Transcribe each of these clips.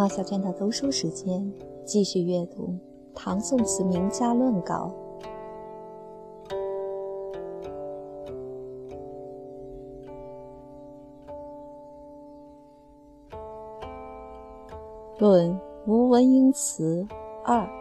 马小娟的读书时间，继续阅读唐宋词名家论稿。论吴文英词二。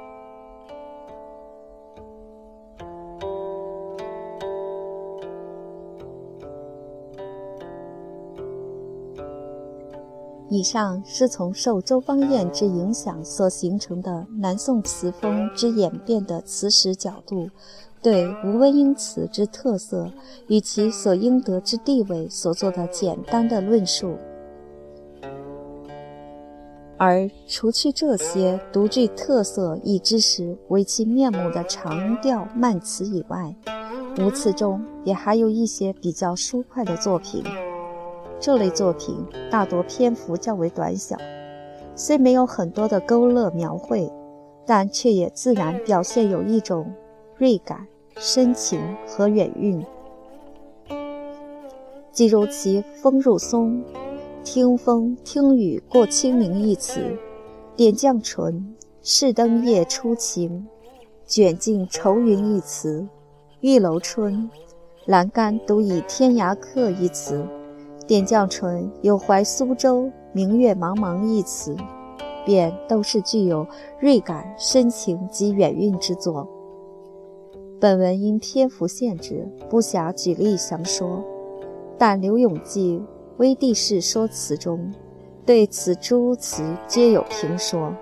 以上是从受周邦彦之影响所形成的南宋词风之演变的词史角度，对吴文英词之特色与其所应得之地位所做的简单的论述。而除去这些独具特色以知识为其面目的长调慢词以外，吴词中也还有一些比较舒快的作品。这类作品大多篇幅较为短小，虽没有很多的勾勒描绘，但却也自然表现有一种锐感、深情和远韵。即如其《风入松》“听风听雨过清明”一词，“点绛唇，试灯夜初晴”，“卷尽愁云”一词，“玉楼春，栏杆独倚天涯客”一词。点绛唇，有怀苏州明月茫茫一词，便都是具有锐感、深情及远韵之作。本文因篇幅限制，不暇举例详说，但刘永记《微地士说词》中，对此诸词皆有评说，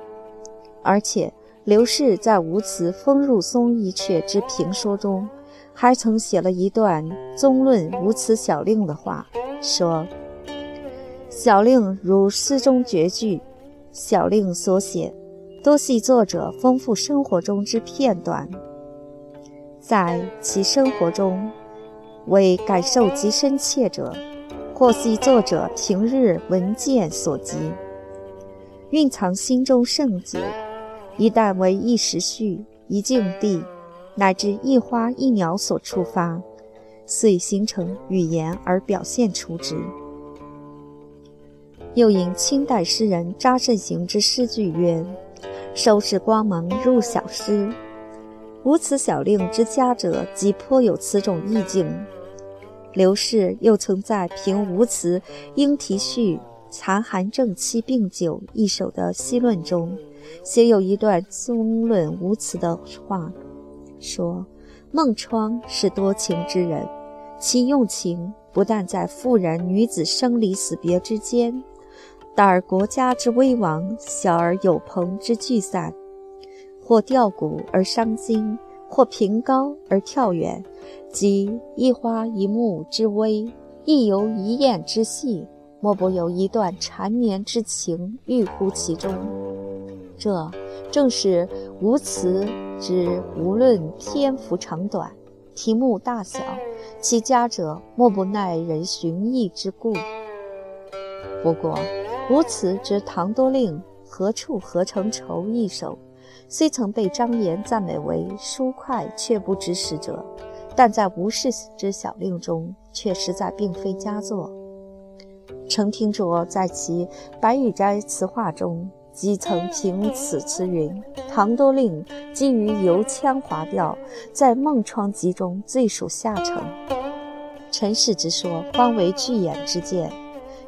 而且刘氏在吴词《风入松》一阙之评说中，还曾写了一段综论吴词小令的话。说：“小令如诗中绝句，小令所写多系作者丰富生活中之片段，在其生活中为感受极深切者，或系作者平日闻见所及，蕴藏心中甚久。一旦为一时序、一境地，乃至一花一鸟所触发。”遂形成语言而表现出之。又引清代诗人查慎行之诗句曰：“收拾光芒入小诗。”无此小令之家者，即颇有此种意境。刘氏又曾在评吴词《应题序·残寒正气病酒》一首的析论中，写有一段综论吴词的话，说：“孟窗是多情之人。”其用情不但在妇人女子生离死别之间，大而国家之危亡；小而友朋之聚散，或吊古而伤今，或平高而跳远，即一花一木之微，一游一燕之细，莫不有一段缠绵之情寓乎其中。这正是无词之无论篇幅长短。题目大小，其家者莫不耐人寻觅之故。不过，吴词之《唐多令何处何成愁》一首，虽曾被张炎赞美为疏快却不知识者，但在无事之小令中，却实在并非佳作。程廷卓在其《白玉斋词话》中。即曾评此词云：“唐多令基于油腔滑调，在孟窗集中最属下乘。”陈氏之说方为巨眼之见。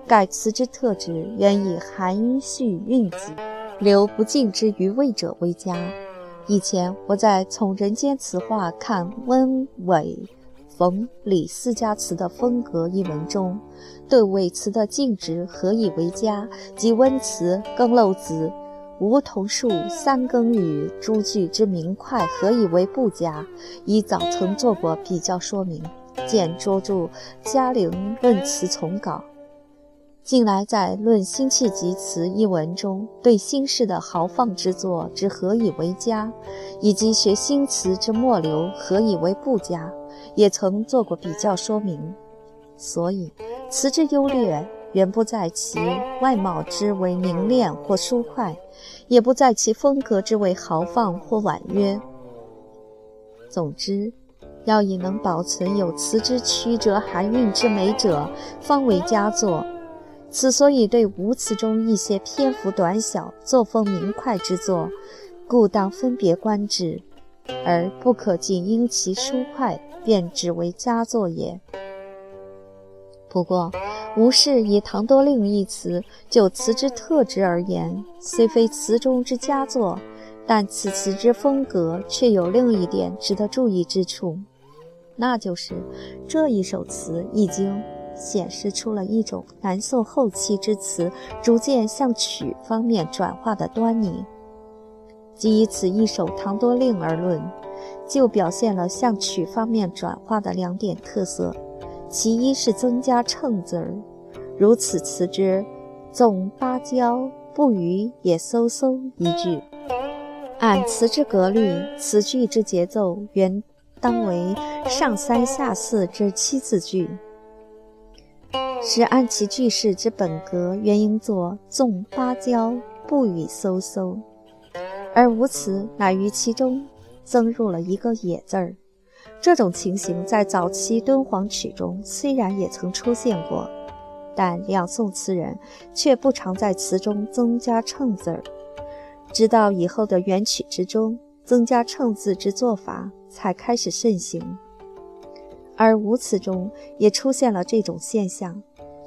盖词之特质，原以含蓄蕴藉、留不尽之余味者为佳。以前我在从《人间词话》看温伟。冯李四家词的风格一文中，对尾词的净值何以为佳？及温词更漏子、梧桐树、三更雨诸句之明快何以为不佳？已早曾做过比较说明。见拙著《嘉陵论词丛稿》。近来在《论辛弃疾词》一文中，对新式的豪放之作之何以为佳，以及学新词之末流何以为不佳？也曾做过比较说明，所以词之优劣远不在其外貌之为凝练或疏快，也不在其风格之为豪放或婉约。总之，要以能保存有词之曲折含韵之美者，方为佳作。此所以对吴词中一些篇幅短小、作风明快之作，故当分别观之，而不可仅因其疏快便只为佳作也。不过，吴氏以《唐多令》一词就词之特质而言，虽非词中之佳作，但此词之风格却有另一点值得注意之处，那就是这一首词已经。显示出了一种南宋后期之词逐渐向曲方面转化的端倪。即以此一首《唐多令》而论，就表现了向曲方面转化的两点特色：其一是增加称字儿，如此词之“纵芭蕉，不语也飕飕”一句，按词之格律，词句之节奏原当为上三下四之七字句。是按其句式之本格，原应作“纵芭蕉，不语飕飕”，而无词乃于其中增入了一个“也”字儿。这种情形在早期敦煌曲中虽然也曾出现过，但两宋词人却不常在词中增加称字儿。直到以后的元曲之中，增加称字之做法才开始盛行，而无词中也出现了这种现象。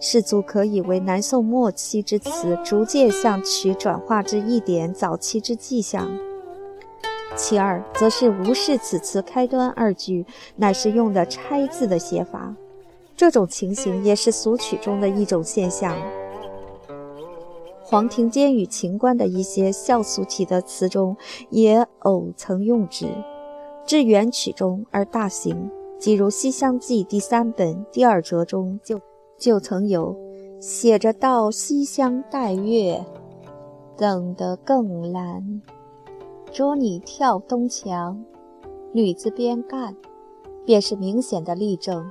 士足可以为南宋末期之词逐渐向曲转化之一点早期之迹象。其二，则是吴氏此词开端二句乃是用的拆字的写法，这种情形也是俗曲中的一种现象。黄庭坚与秦观的一些笑俗体的词中也偶曾用之，至元曲中而大行，即如《西厢记》第三本第二折中就。就曾有写着“到西厢待月，等得更阑。捉你跳东墙，女子边干”，便是明显的例证。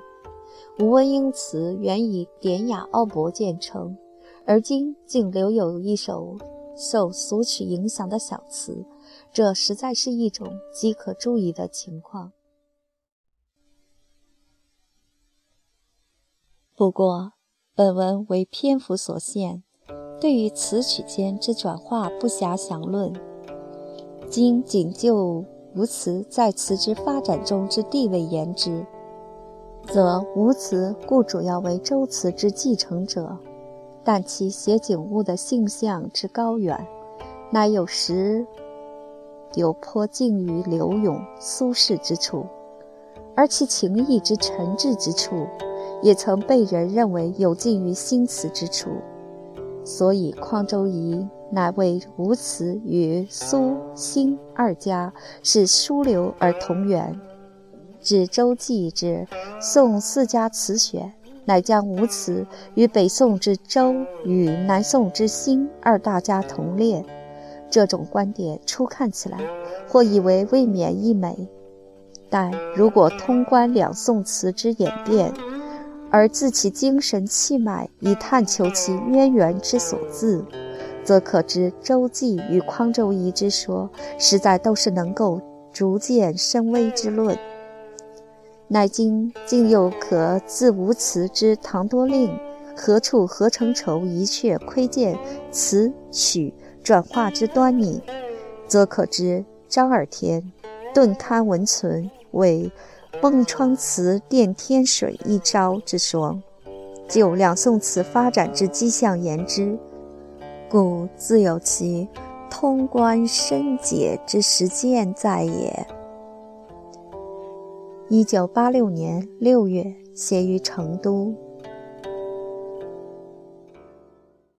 吴文英词原以典雅奥博见称，而今竟留有一首受俗曲影响的小词，这实在是一种极可注意的情况。不过，本文为篇幅所限，对于词曲间之转化不暇详论。今仅就吴词在词之发展中之地位言之，则吴词故主要为周词之继承者，但其写景物的性象之高远，乃有时有颇近于柳永、苏轼之处，而其情意之沉滞之处。也曾被人认为有近于新词之处，所以匡周仪乃为吴词与苏、辛二家是疏流而同源。至周记之《宋四家词选》，乃将吴词与北宋之周与南宋之辛二大家同列。这种观点初看起来，或以为未免溢美，但如果通观两宋词之演变，而自其精神气脉以探求其渊源之所自，则可知周记与匡周仪之说，实在都是能够逐渐深微之论。乃今竟又可自无辞之《唐多令》何处何成愁一阙窥见词曲转化之端倪，则可知张耳田顿堪文存为。孟窗词垫天水一招之说，就两宋词发展之迹象言之，故自有其通关深解之实践在也。一九八六年六月，写于成都。